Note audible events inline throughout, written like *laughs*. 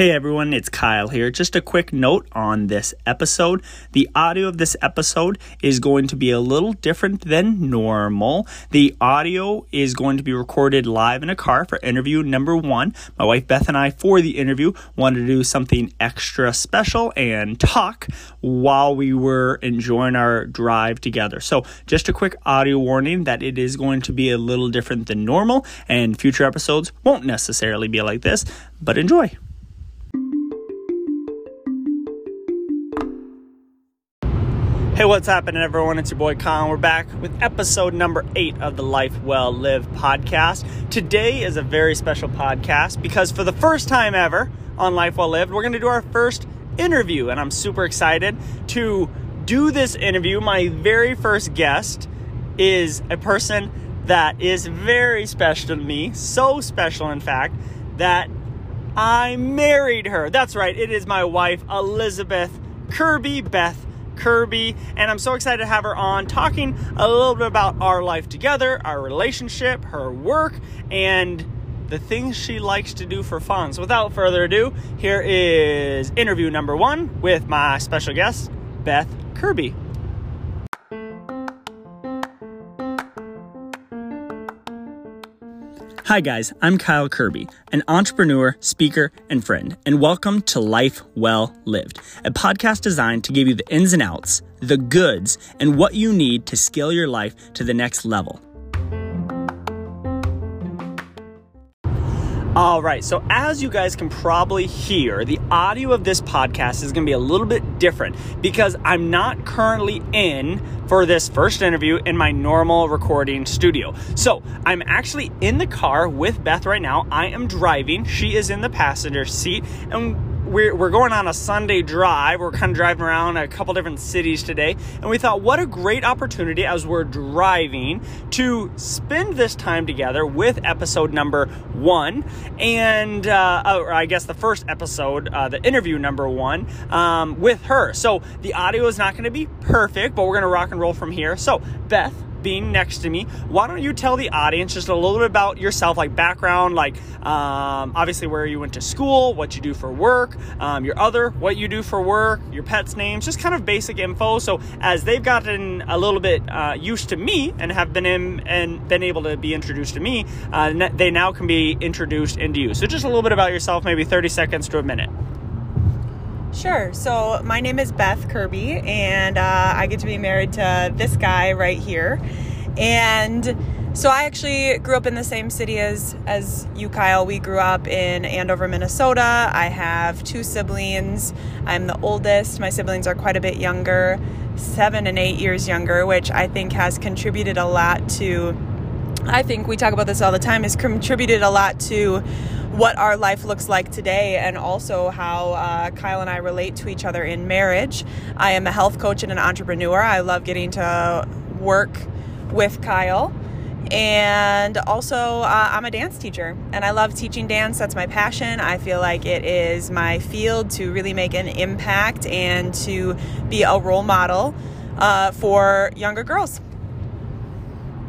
Hey everyone, it's Kyle here. Just a quick note on this episode. The audio of this episode is going to be a little different than normal. The audio is going to be recorded live in a car for interview number one. My wife Beth and I, for the interview, wanted to do something extra special and talk while we were enjoying our drive together. So, just a quick audio warning that it is going to be a little different than normal, and future episodes won't necessarily be like this, but enjoy. Hey, what's happening, everyone? It's your boy Colin. We're back with episode number eight of the Life Well Lived podcast. Today is a very special podcast because for the first time ever on Life Well Lived, we're going to do our first interview, and I'm super excited to do this interview. My very first guest is a person that is very special to me, so special, in fact, that I married her. That's right, it is my wife, Elizabeth Kirby Beth Kirby, and I'm so excited to have her on talking a little bit about our life together, our relationship, her work, and the things she likes to do for fun. So, without further ado, here is interview number one with my special guest, Beth Kirby. Hi, guys, I'm Kyle Kirby, an entrepreneur, speaker, and friend, and welcome to Life Well Lived, a podcast designed to give you the ins and outs, the goods, and what you need to scale your life to the next level. All right, so as you guys can probably hear, the audio of this podcast is going to be a little bit different because I'm not currently in for this first interview in my normal recording studio. So I'm actually in the car with Beth right now. I am driving, she is in the passenger seat, and we're, we're going on a Sunday drive. We're kind of driving around a couple different cities today. And we thought, what a great opportunity as we're driving to spend this time together with episode number one. And, uh, or I guess the first episode, uh, the interview number one, um, with her. So the audio is not going to be perfect, but we're going to rock and roll from here. So, Beth, being next to me, why don't you tell the audience just a little bit about yourself, like background, like um, obviously where you went to school, what you do for work, um, your other, what you do for work, your pets' names, just kind of basic info. So as they've gotten a little bit uh, used to me and have been in and been able to be introduced to me, uh, they now can be introduced into you. So just a little bit about yourself, maybe 30 seconds to a minute. Sure. So my name is Beth Kirby, and uh, I get to be married to this guy right here. And so I actually grew up in the same city as as you, Kyle. We grew up in Andover, Minnesota. I have two siblings. I'm the oldest. My siblings are quite a bit younger, seven and eight years younger, which I think has contributed a lot to. I think we talk about this all the time. Has contributed a lot to what our life looks like today and also how uh, Kyle and I relate to each other in marriage. I am a health coach and an entrepreneur. I love getting to work with Kyle. And also, uh, I'm a dance teacher and I love teaching dance. That's my passion. I feel like it is my field to really make an impact and to be a role model uh, for younger girls.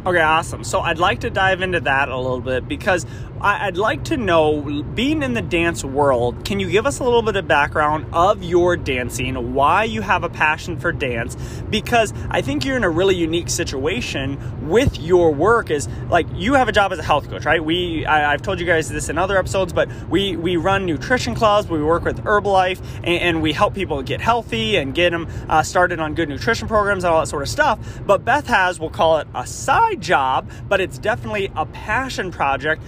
Okay, awesome. So I'd like to dive into that a little bit because I'd like to know, being in the dance world, can you give us a little bit of background of your dancing, why you have a passion for dance? Because I think you're in a really unique situation with your work. Is like you have a job as a health coach, right? We I, have told you guys this in other episodes, but we we run nutrition clubs, we work with Herbalife, and, and we help people get healthy and get them uh, started on good nutrition programs and all that sort of stuff. But Beth has, we'll call it a side job, but it's definitely a passion project.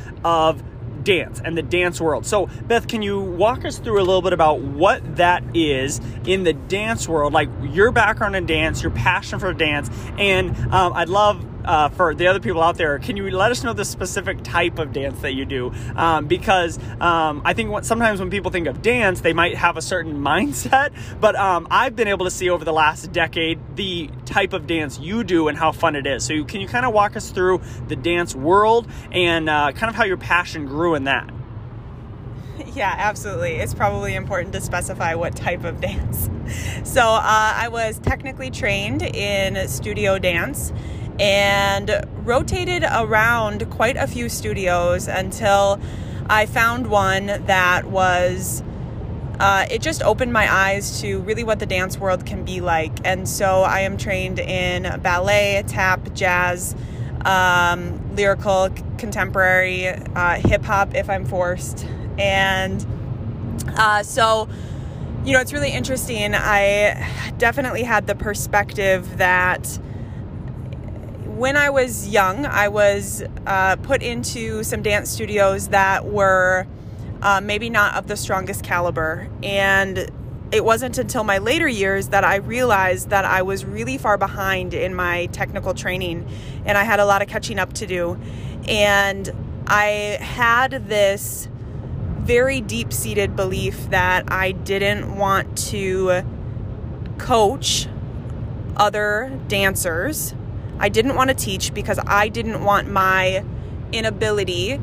Of dance and the dance world. So, Beth, can you walk us through a little bit about what that is in the dance world, like your background in dance, your passion for dance, and um, I'd love uh, for the other people out there, can you let us know the specific type of dance that you do? Um, because um, I think what, sometimes when people think of dance, they might have a certain *laughs* mindset, but um, I've been able to see over the last decade the type of dance you do and how fun it is. So, can you kind of walk us through the dance world and uh, kind of how your passion grew in that? *laughs* Yeah, absolutely. It's probably important to specify what type of *laughs* dance. So, uh, I was technically trained in studio dance and rotated around quite a few studios until I found one that was uh, it just opened my eyes to really what the dance world can be like. And so I am trained in ballet, tap, jazz, um, lyrical, contemporary, uh, hip hop if I'm forced. And uh, so, you know, it's really interesting. I definitely had the perspective that when I was young, I was uh, put into some dance studios that were uh, maybe not of the strongest caliber. And it wasn't until my later years that I realized that I was really far behind in my technical training and I had a lot of catching up to do. And I had this very deep seated belief that I didn't want to coach other dancers. I didn't want to teach because I didn't want my inability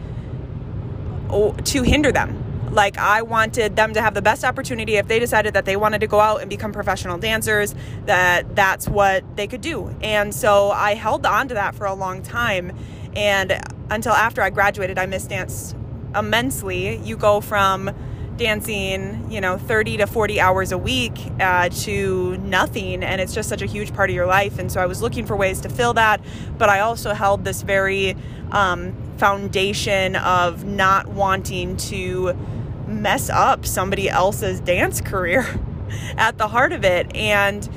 to hinder them. Like, I wanted them to have the best opportunity if they decided that they wanted to go out and become professional dancers, that that's what they could do. And so I held on to that for a long time. And until after I graduated, I missed dance immensely. You go from dancing, you know, 30 to 40 hours a week uh, to nothing. And it's just such a huge part of your life. And so I was looking for ways to fill that. But I also held this very um, foundation of not wanting to mess up somebody else's dance career *laughs* at the heart of it. And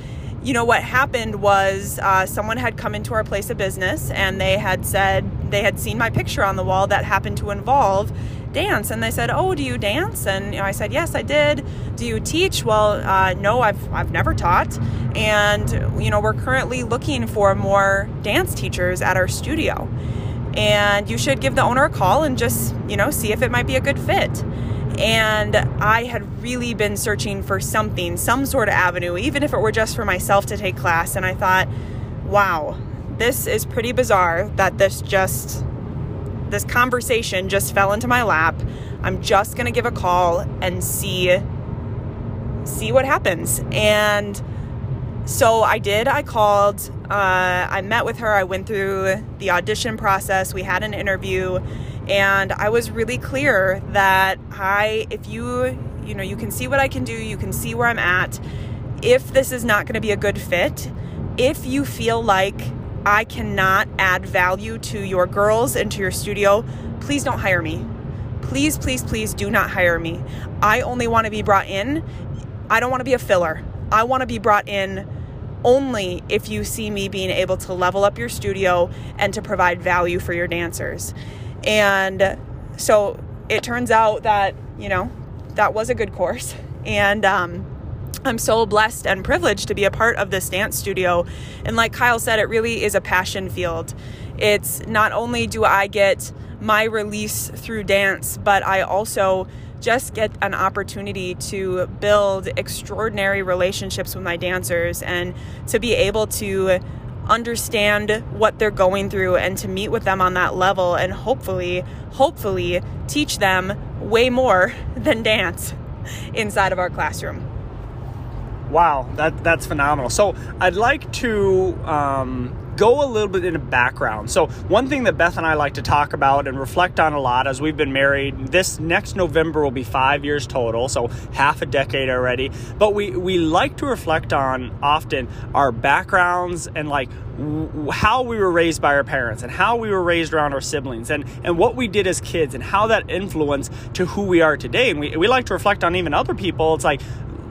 you know what happened was uh, someone had come into our place of business and they had said they had seen my picture on the wall that happened to involve dance. And they said oh do you dance? And you know, i said yes i did. Do you teach? Well uh, no i've i've never taught. And you know we're currently looking for more dance teachers at our studio. And you should give the owner a call and just, you know, see if it might be a good fit. And I had really been searching for something, some sort of avenue, even if it were just for myself to take class. And I thought, wow, this is pretty bizarre that this just, this conversation just fell into my lap. I'm just going to give a call and see, see what happens. And so I did. I called. Uh, I met with her. I went through the audition process. We had an interview, and I was really clear that I, if you, you know, you can see what I can do. You can see where I'm at. If this is not going to be a good fit, if you feel like I cannot add value to your girls and to your studio, please don't hire me. Please, please, please do not hire me. I only want to be brought in. I don't want to be a filler. I want to be brought in only if you see me being able to level up your studio and to provide value for your dancers. And so it turns out that, you know, that was a good course. And um, I'm so blessed and privileged to be a part of this dance studio. And like Kyle said, it really is a passion field. It's not only do I get my release through dance, but I also just get an opportunity to build extraordinary relationships with my dancers and to be able to understand what they're going through and to meet with them on that level and hopefully hopefully teach them way more *laughs* than dance inside of our classroom wow that that's phenomenal so i'd like to um go a little bit in into background. So, one thing that Beth and I like to talk about and reflect on a lot as we've been married, this next November will be five years total, so half a decade already. But we, we like to reflect on often our backgrounds and like how we were raised by our parents and how we were raised around our siblings and, and what we did as kids and how that influenced to who we are today. And we, we like to reflect on even other people. It's like,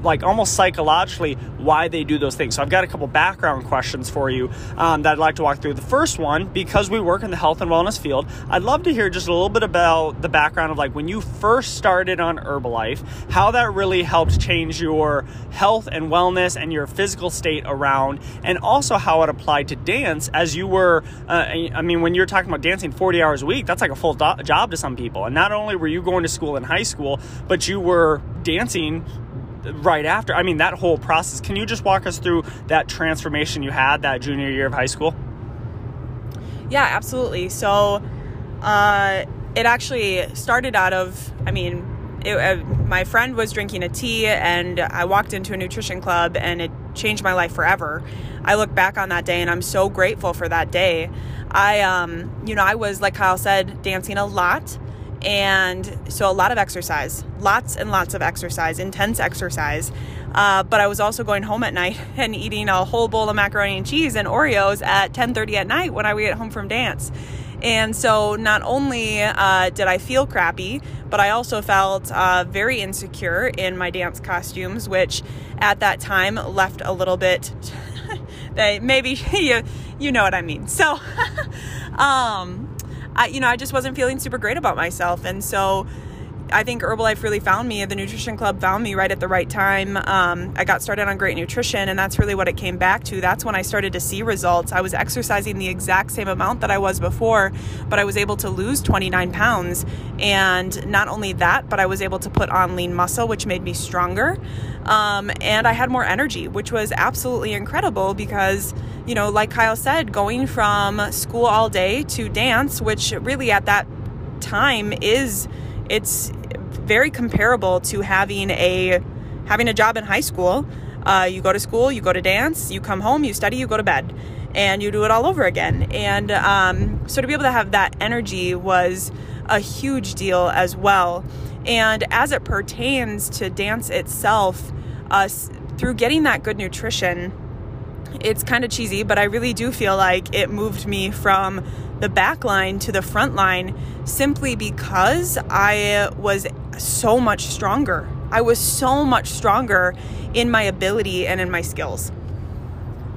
like almost psychologically why they do those things. So I've got a couple background questions for you um, that I'd like to walk through. The first one, because we work in the health and wellness field, I'd love to hear just a little bit about the background of like when you first started on Herbalife, how that really helped change your health and wellness and your physical state around, and also how it applied to dance as you were. Uh, I mean, when you're talking about dancing 40 hours a week, that's like a full do- job to some people. And not only were you going to school in high school, but you were dancing right after. I mean, that whole process. Can you just walk us through that transformation you had that junior year of high school? Yeah, absolutely. So, uh, it actually started out of, I mean, it, uh, my friend was drinking a tea, and I walked into a nutrition club, and it changed my life forever. I look back on that day, and I'm so grateful for that day. I, um, you know, I was like Kyle said, dancing a lot and so a lot of exercise, lots and lots of exercise, intense exercise. Uh, but I was also going home at night *laughs* and eating a whole bowl of macaroni and cheese and Oreos at 10:30 at night when I would get home from dance. And so not only uh, did I feel crappy, but I also felt uh, very insecure in my dance costumes, which at that time left a little bit. *laughs* that maybe *laughs* you you know what I mean. So, um, I you know I just wasn't feeling super great about myself, and so I think Herbalife really found me. The Nutrition Club found me right at the right time. Um, I got started on great nutrition, and that's really what it came back to. That's when I started to see results. I was exercising the exact same amount that I was before, but I was able to lose 29 pounds. And not only that, but I was able to put on lean muscle, which made me stronger. Um, and I had more energy, which was absolutely incredible because, you know, like Kyle said, going from school all day to dance, which really at that time is it's very comparable to having a having a job in high school. Uh, you go to school, you go to dance, you come home, you study, you go to bed, and you do it all over again. And um, so to be able to have that energy was a huge deal as well. And as it pertains to dance itself, uh, through getting that good nutrition, it's kind of cheesy, but I really do feel like it moved me from the back line to the front line simply because I was so much stronger. I was so much stronger in my ability and in my skills.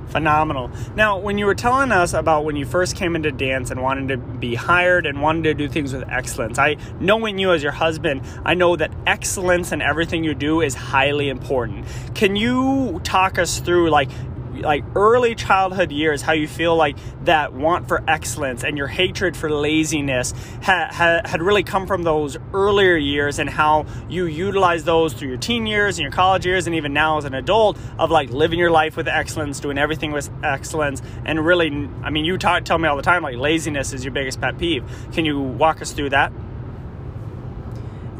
Phenomenal. Now, when you were telling us about when you first came into dance and wanted to be hired and wanted to do things with excellence, I knowing you as your husband, I know that excellence in everything you do is highly important. Can you talk us through like like early childhood years how you feel like that want for excellence and your hatred for laziness ha, ha, had really come from those earlier years and how you utilize those through your teen years and your college years and even now as an adult of like living your life with excellence doing everything with excellence and really i mean you talk, tell me all the time like laziness is your biggest pet peeve. Can you walk us through that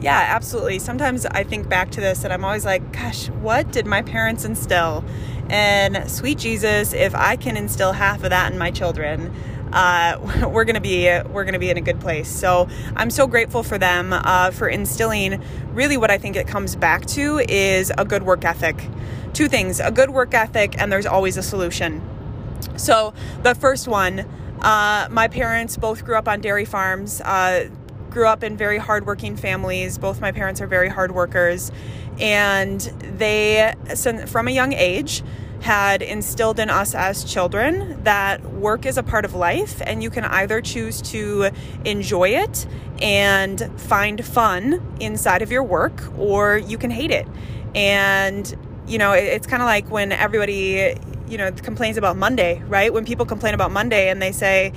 yeah, absolutely. Sometimes I think back to this and I'm always like, gosh, what did my parents instill? And sweet Jesus, if I can instill half of that in my children, uh, *laughs* we're gonna be we're gonna be in a good place. So I'm so grateful for them uh, for instilling. Really, what I think it comes back to is a good work ethic. Two things: a good work ethic, and there's always a solution. So the first one, uh, my parents both grew up on dairy farms. Grew up in very hardworking families. Both my parents are very hard workers and they, from a young age, had instilled in us as children that work is a part of life and you can either choose to enjoy it and find fun inside of your work or you can hate it. And, you know, it's kind of like when everybody, you know, complains about Monday, right? When people complain about Monday and they say,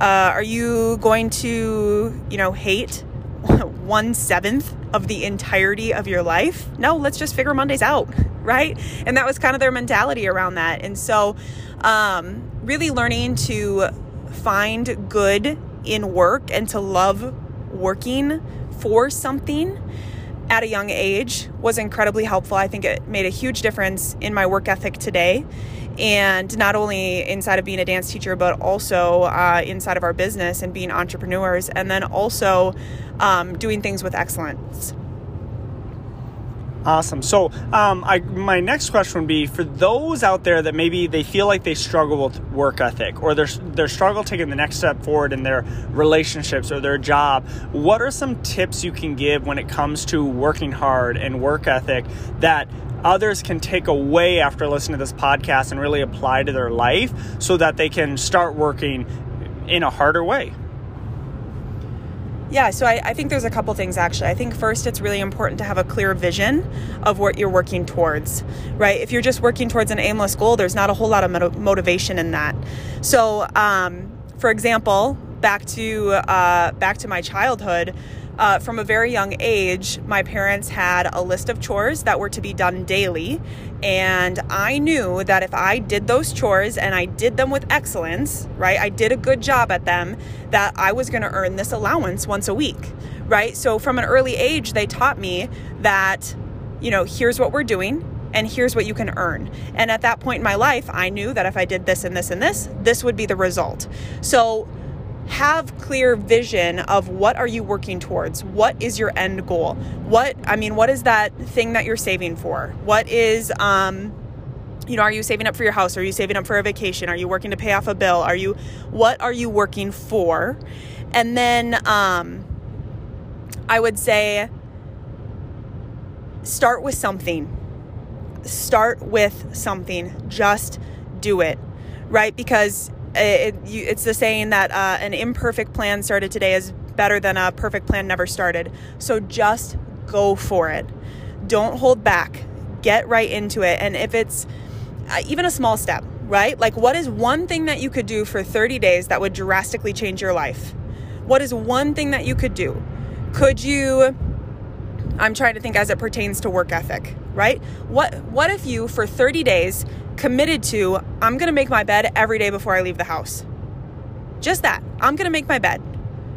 uh, are you going to, you know, hate *laughs* one seventh of the entirety of your life. No, let's just figure Mondays out, *laughs* right? And that was kind of their mentality around that. And so, um, really learning to find good in work and to love working for something at a young age was incredibly helpful. I think it made a huge difference in my work ethic today and not only inside of being a dance teacher, but also uh, inside of our business and being entrepreneurs, and then also um, doing things with excellence. Awesome. So, um, I, my next question would be for those out there that maybe they feel like they struggle with work ethic or they're, they're struggle taking the next step forward in their relationships or their job. What are some tips you can give when it comes to working hard and work ethic that others can take away after listening to this podcast and really apply to their life so that they can start working in a harder way? Yeah, so I, I, think there's a couple things actually. I think first, it's really important to have a clear vision of what you're working towards, right? If you're just working towards an aimless goal, there's not a whole lot of motivation in that. So, um, for example, back to uh, back to my childhood, uh, from a very young age, my parents had a list of chores that were to be done daily. And I knew that if I did those chores and I did them with excellence, right, I did a good job at them, that I was going to earn this allowance once a week, right? So from an early age, they taught me that, you know, here's what we're doing and here's what you can earn. And at that point in my life, I knew that if I did this and this and this, this would be the result. So have clear vision of what are you working towards? What is your end goal? What i mean what is that thing that you're saving for? What is um you know are you saving up for your house? Are you saving up for a vacation? Are you working to pay off a bill? Are you what are you working for? And then um i would say start with something. Start with something. Just do it right? Because it, you, it's the saying that uh, an imperfect plan started today is better than a perfect plan never started. So just go for it. Don't hold back. Get right into it. And if it's uh, even a small step, right? Like, what is one thing that you could do for 30 days that would drastically change your life? What is one thing that you could do? Could you? I'm trying to think as it pertains to work ethic, right? What what if you for 30 days committed to I'm going to make my bed every day before I leave the house. Just that. I'm going to make my bed.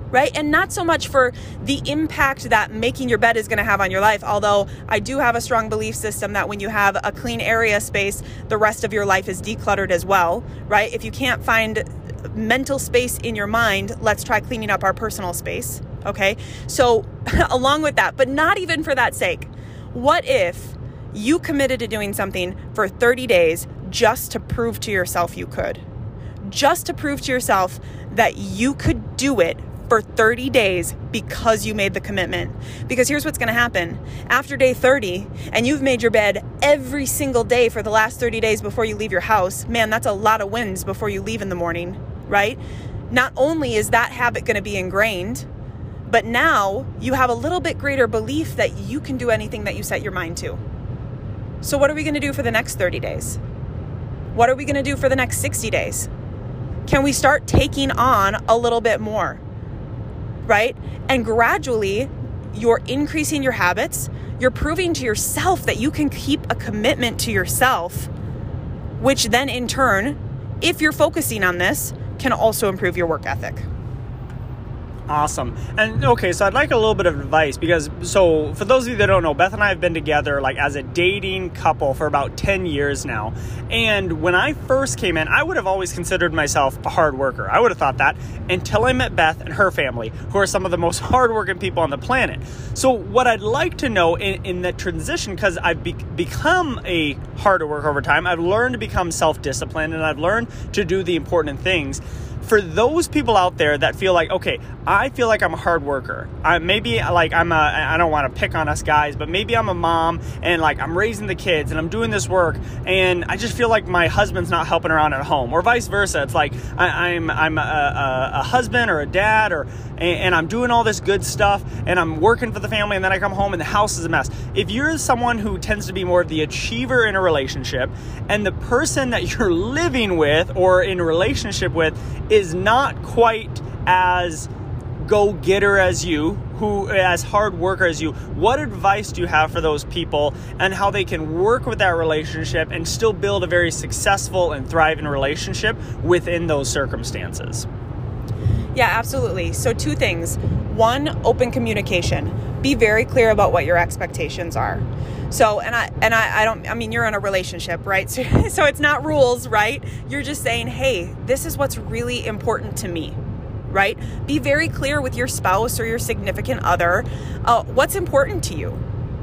Right? And not so much for the impact that making your bed is going to have on your life, although I do have a strong belief system that when you have a clean area space, the rest of your life is decluttered as well, right? If you can't find mental space in your mind, let's try cleaning up our personal space, okay? So, *laughs* along with that, but not even for that sake, what if you committed to doing something for 30 days just to prove to yourself you could. Just to prove to yourself that you could do it for 30 days because you made the commitment. Because here's what's gonna happen after day 30, and you've made your bed every single day for the last 30 days before you leave your house, man, that's a lot of wins before you leave in the morning, right? Not only is that habit gonna be ingrained, but now you have a little bit greater belief that you can do anything that you set your mind to. So, what are we going to do for the next 30 days? What are we going to do for the next 60 days? Can we start taking on a little bit more? Right? And gradually, you're increasing your habits. You're proving to yourself that you can keep a commitment to yourself, which then in turn, if you're focusing on this, can also improve your work ethic. Awesome. And okay, so I'd like a little bit of advice because so for those of you that don't know, Beth and I have been together like as a dating couple for about 10 years now. And when I first came in, I would have always considered myself a hard worker. I would have thought that until I met Beth and her family, who are some of the most *laughs* hardworking people on the planet. So what I'd like to know in, in that transition, because I've be- become a harder worker over time, I've learned to become self-disciplined and I've learned to do the important things for those people out there that feel like, okay, I feel like I'm a hard worker. I, maybe like I'm a, I don't want to pick on us guys, but maybe I'm a mom and like I'm raising the kids and I'm doing this work and I just feel like my husband's not helping around at home or vice versa. It's like I, am I'm, I'm a, a, a, husband or a dad or, and, and I'm doing all this good stuff and I'm working for the family and then I come home and the house is a mess. If you're someone who tends to be more of the achiever in a relationship and the person that *laughs* you're living with or in relationship with is not quite as go getter as you, who as hard worker as you, what advice do you have for those people and how they can work with that relationship and still build a very successful and thriving relationship within those circumstances? Yeah, absolutely. So, two things. One, open communication. Be very clear about what your expectations are. So, and I and I, I don't I mean you're in a relationship, right? *laughs* So, so it's not rules, right? You're just saying, "Hey, this is what's really important to me." Right? Be very clear with your spouse or your significant other uh, what's important to you,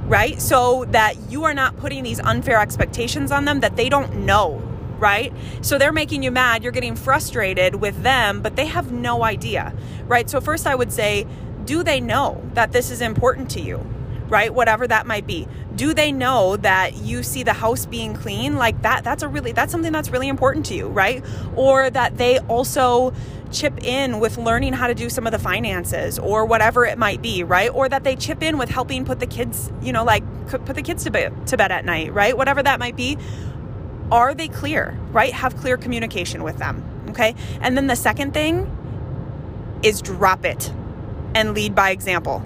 right? So that you are not putting these unfair expectations on them that they don't know, right? So they're making you mad, you're getting frustrated with them, but they have no idea, right? So, first, I would say, do they know that this is important to you, right? Whatever that might be. Do they know that you see the house being clean? Like that that's a really that's something that's really important to you right? Or that they also chip in with learning how to do some of the finances or whatever it might be right? Or that they chip in with helping put the kids you know like put the kids to bed to bed at night right? Whatever that might be. Are they clear right? Have clear communication with them okay? And then the second thing is drop it and lead by example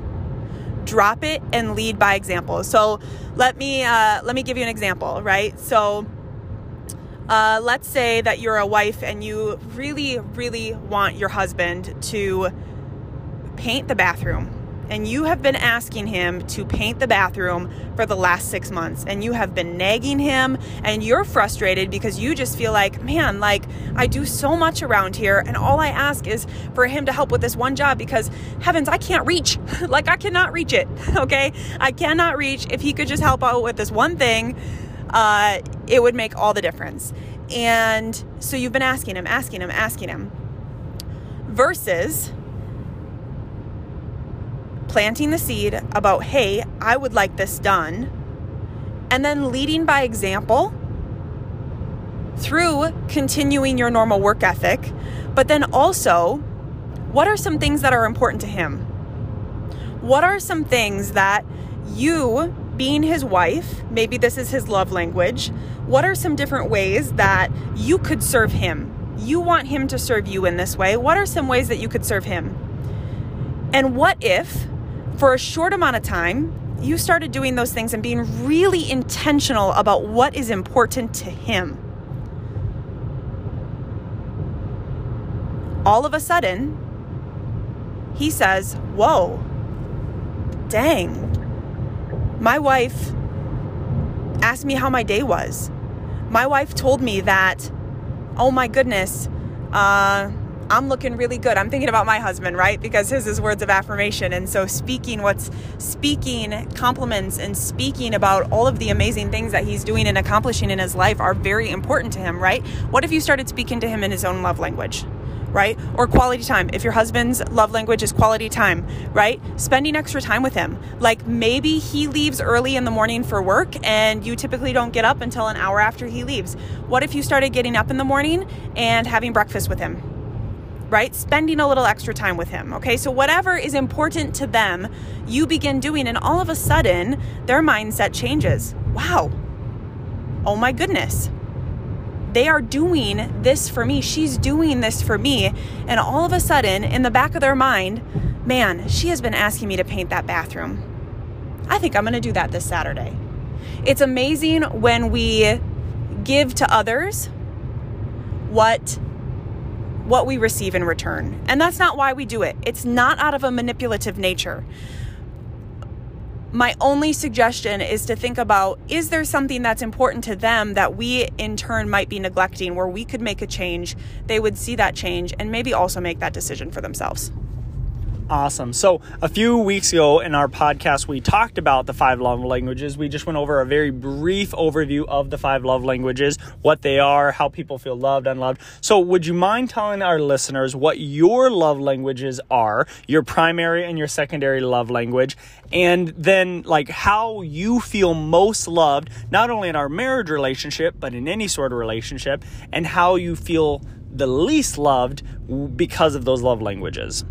drop it and lead by example. So let me uh, let me give you an example, right? So uh, let's say that you're a wife and you really, really want your husband to paint the bathroom, and you have been asking him to paint the bathroom for the last six months and you have been nagging him and you're frustrated because you just feel like, man, like I do so much around here and all I ask is for him to help with this one job because heavens, I can't reach. *laughs* like I cannot reach it. *laughs* Okay. I cannot reach. If he could just help out with this one thing, uh, it would make all the difference. And so you've been asking him, asking him, asking him versus planting the seed about, hey, I would like this done, and then leading by example through continuing your normal work ethic, but then also, what are some things that are important to him? What are some things that you, being his wife, maybe this is his love language, what are some different ways that you could serve him? You want him to serve you in this way. What are some ways that you could serve him? And what if for a short amount of time, you started doing those things and being really intentional about what is important to him. All of a sudden, he says, Whoa, dang, my wife asked me how my day was. My wife told me that, oh my goodness, uh, I'm looking really good. I'm thinking about my husband, right? Because his is words of affirmation. And so speaking what's speaking compliments and speaking about all of the amazing things that he's doing and accomplishing in his life are very important to him, right? What if you started speaking to him in his own love language? Right? Or quality time. If your husband's love language is quality time, right? Spending extra time with him. Like maybe he leaves early in the morning for work and you typically don't get up until an hour after he leaves. What if you started getting up in the morning and having breakfast with him? Right? Spending a little extra time with him. Okay. So, whatever is important to them, you begin doing, and all of a sudden, their mindset changes. Wow. Oh my goodness. They are doing this for me. She's doing this for me. And all of a sudden, in the back of their mind, man, she has been asking me to paint that bathroom. I think I'm going to do that this Saturday. It's amazing when we give to others what what we receive in return. And that's not why we do it. It's not out of a manipulative nature. My only suggestion is to think about is there something that's important to them that we in turn might be neglecting where we could make a change? They would see that change and maybe also make that decision for themselves. Awesome. So, a few weeks ago in our podcast, we talked about the five love languages. We just went over a very brief overview of the five love languages, what they are, how people feel loved, unloved. So, would you mind telling our listeners what your love languages are, your primary and your secondary love language, and then like how you feel most loved, not only in our marriage relationship, but in any sort of relationship, and how you feel the least loved because of those love languages?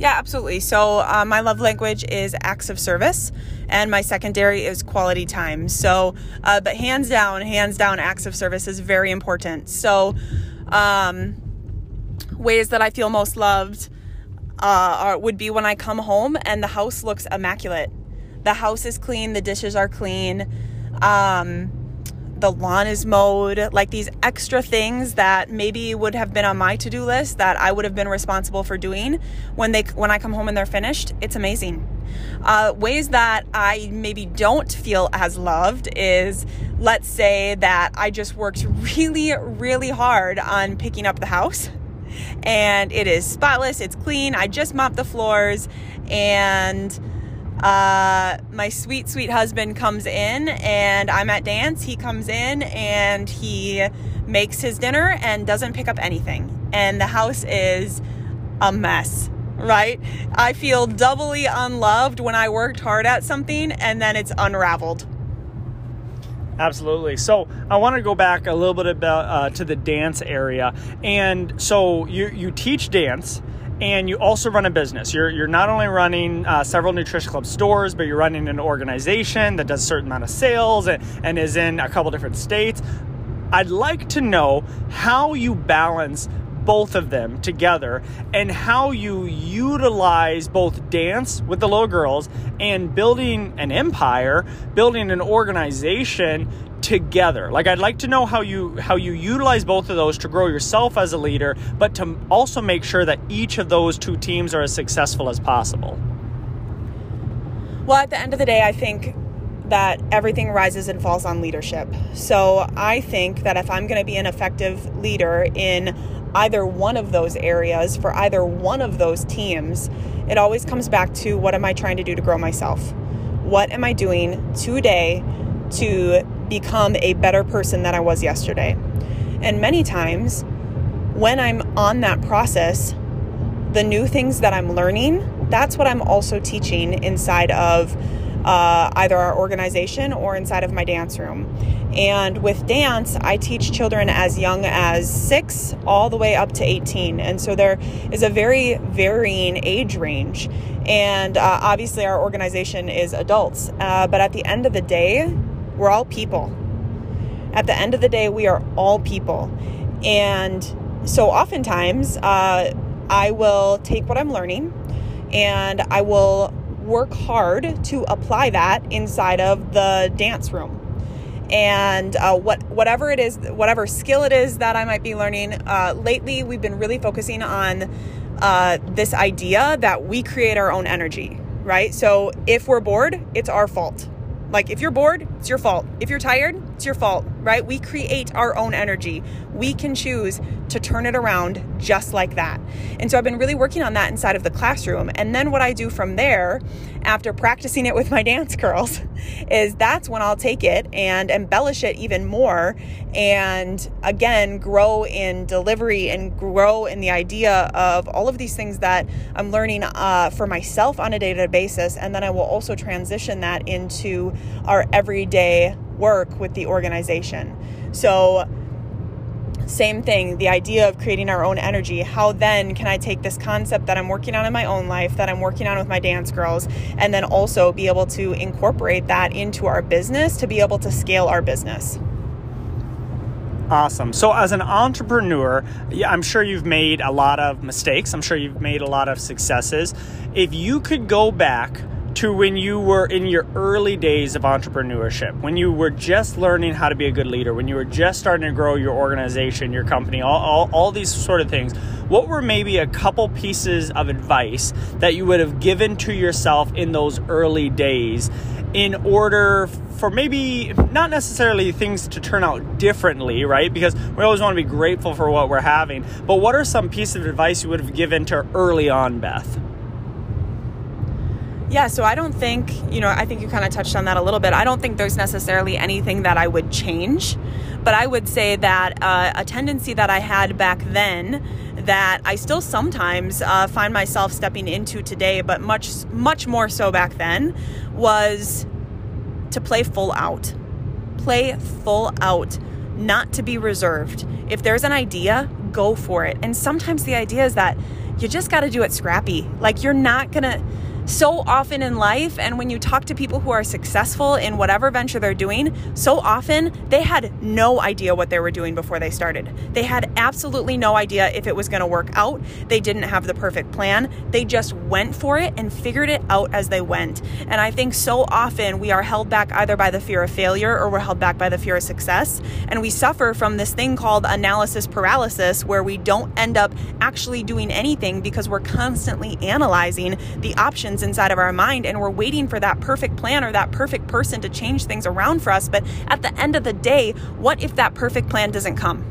Yeah, absolutely. So, uh, my love language is acts of service, and my secondary is quality time. So, uh, but hands down, hands down, acts of service is very important. So, um, ways that I feel most loved uh, are, would be when I come home and the house looks immaculate. The house is clean, the dishes are clean. Um, the lawn is mowed, like these extra things that maybe would have been on my to-do list that I would have been responsible for doing when they when I come home and they're finished. It's amazing. Uh, ways that I maybe don't feel as loved is let's say that I just worked really, really hard on picking up the house and it is spotless, it's clean. I just mopped the floors and uh, my sweet, sweet husband comes in and I'm at dance. He comes in and he makes his dinner and doesn't pick up anything. And the house is a mess, right? I feel doubly unloved when I worked hard at something and then it's unraveled. Absolutely. So I want to go back a little bit about uh, to the dance area, and so you you teach dance, and you also run a business. You're, you're not only running uh, several Nutrition Club stores, but you're running an organization that does a certain amount of sales and, and is in a couple different states. I'd like to know how you balance both of them together and how you utilize both dance with the little girls and building an empire, building an organization together. Like I'd like to know how you how you utilize both of those to grow yourself as a leader, but to also make sure that each of those two teams are as successful as possible. Well, at the end of the day, I think that everything rises and falls on leadership. So I think that if I'm going to be an effective leader in either one of those areas for either one of those teams, it always comes back to what am I trying to do to grow myself? What am I doing today to become a better person than I was yesterday? And many times when I'm on that process, the new things that I'm learning, that's what I'm also teaching inside of uh, either our organization or inside of my dance room. And with dance, I teach children as young as six all the way up to 18. And so there is a very varying age range. And uh, obviously, our organization is adults. Uh, but at the end of the day, we're all people. At the end of the day, we are all people. And so oftentimes, uh, I will take what I'm learning and I will work hard to apply that inside of the dance room and uh, what whatever it is whatever skill it is that i might be learning uh, lately we've been really focusing on uh, this idea that we create our own energy right so if we're bored it's our fault like if you're bored, it's your fault. If you're tired, it's your fault, right? We create our own energy. We can choose to turn it around just like that. And so I've been really working on that inside of the classroom. And then what I do from there, after practicing it with my *laughs* dance girls, is that's when I'll take it and embellish it even more and again grow in delivery and grow in the idea of all of these things that I'm learning uh, for myself on a day to day basis. And then I will also transition that into our everyday work with the organization. So, same thing, the idea of creating our own energy. How then can I take this concept that I'm working on in my own life, that I'm working on with my dance girls, and then also be able to incorporate that into our business to be able to scale our business? Awesome. So, as an entrepreneur, I'm sure you've made a lot of mistakes. I'm sure you've made a lot of successes. If you could go back to when you were in your early days of entrepreneurship, when you were just learning how to be a good leader, when you were just starting to grow your organization, your company, all, all, all these sort of things, what were maybe a couple pieces of advice that you would have given to yourself in those early days in order for maybe not necessarily things to turn out differently, right? Because we always want to be grateful for what we're having. But what are some pieces of advice you would have given to early on, Beth? Yeah, so I don't think, you know, I think you kind of touched on that a little bit. I don't think there's necessarily anything that I would change, but I would say that uh, a tendency that I had back then that I still sometimes uh, find myself stepping into today, but much, much more so back then, was to play full out. Play full out, not to be reserved. If there's an idea, go for it. And sometimes the idea is that you just got to do it scrappy. Like you're not going to so often in life, and when you talk to people who are successful in whatever venture they're doing, so often they had no idea what they were doing before they started. They had absolutely no idea if it was going to work out. They didn't have the perfect plan. They just went for it and figured it out as they went. And I think so often we are held back either by the fear of failure or we're held back by the fear of success. And we suffer from this thing called analysis paralysis, where we don't end up actually doing anything because we're constantly analyzing the options inside of our mind and we're waiting for that perfect plan or that perfect person to change things around for us. But at the end of the day, what if that perfect plan doesn't come?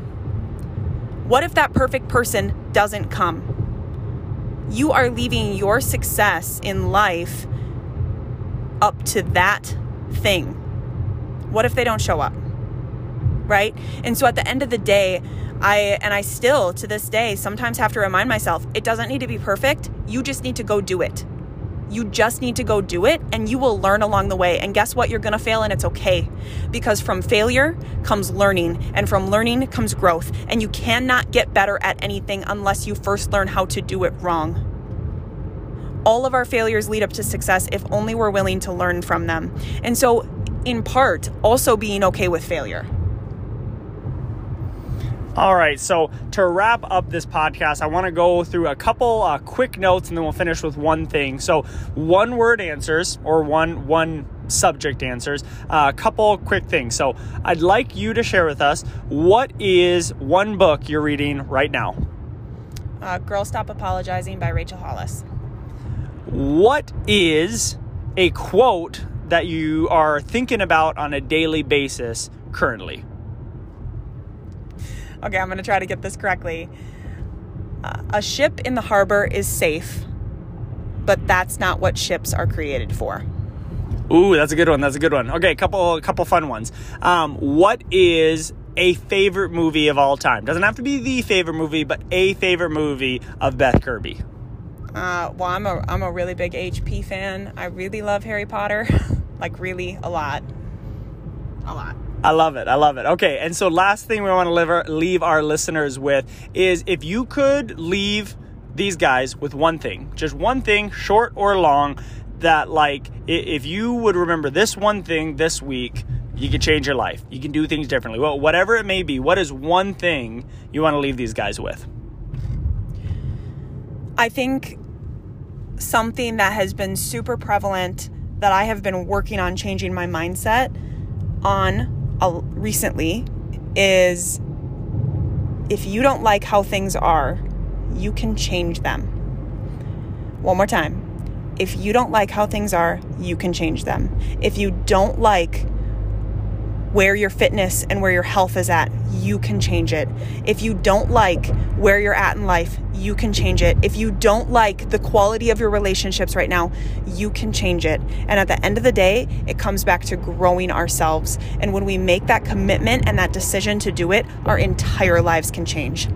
What if that perfect person doesn't come? You are leaving your success in life up to that thing. What if they don't show up? Right? And so at the end of the day, I and I still to this day sometimes have to remind myself it doesn't need to be perfect. You just need to go do it. You just need to go do it and you will learn along the way. And guess what? You're going to fail and it's okay. Because from failure comes learning, and from learning comes growth. And you cannot get better at anything unless you first learn how to do it wrong. All of our failures lead up to success if only we're willing to learn from them. And so, in part, also being okay with failure. All right, so to wrap up this podcast, I want to go through a couple uh, quick notes, and then we'll finish with one thing. So, one word answers or one one subject answers. Uh, a couple quick things. So, I'd like you to share with us what is one book you're reading right now. Uh, Girl Stop Apologizing by Rachel Hollis. What is a quote that you are thinking about on a daily basis currently. Okay, I'm going to try to get this correctly. Uh, a ship in the harbor is safe, but that's not what ships are created for. Ooh, that's a good one. That's a good one. Okay, couple a couple fun ones. Um, what is a favorite movie of all time? Doesn't have to be the favorite movie, but a favorite movie of Beth Kirby. Uh, well, I'm a I'm a really big HP fan. I really love Harry Potter, *laughs* like really a lot, a lot. I love it. I love it. Okay, and so last thing we want to leave our, leave our listeners with is if you could leave these guys with one thing, just one thing, short or long, that like if you would remember this one thing this week, you could change your life. You can do things differently. Well, whatever it may be, what is one thing you want to leave these guys with? I think something that has been super prevalent that I have been working on changing my mindset on recently is if you don't like how things are, you can change them. One more time. If you don't like how things are, you can change them. If you don't like where your fitness and where your health is at, you can change it. If you don't like where you're at in life, you can change it. If you don't like the quality of your relationships right now, you can change it. And at the end of the day, it comes back to growing ourselves. And when we make that commitment and that decision to do it, our entire lives can change.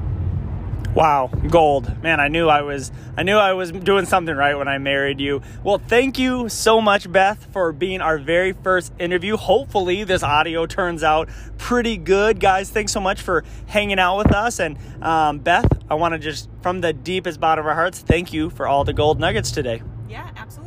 Wow, gold. Man, I knew I was I knew I was doing something right when I married you. Well, thank you so much Beth for being our very first interview. Hopefully this audio turns out pretty good. Guys, thanks so much for hanging out with us and um, Beth, I want to just from the deepest bottom of our hearts thank you for all the gold nuggets today. Yeah, absolutely.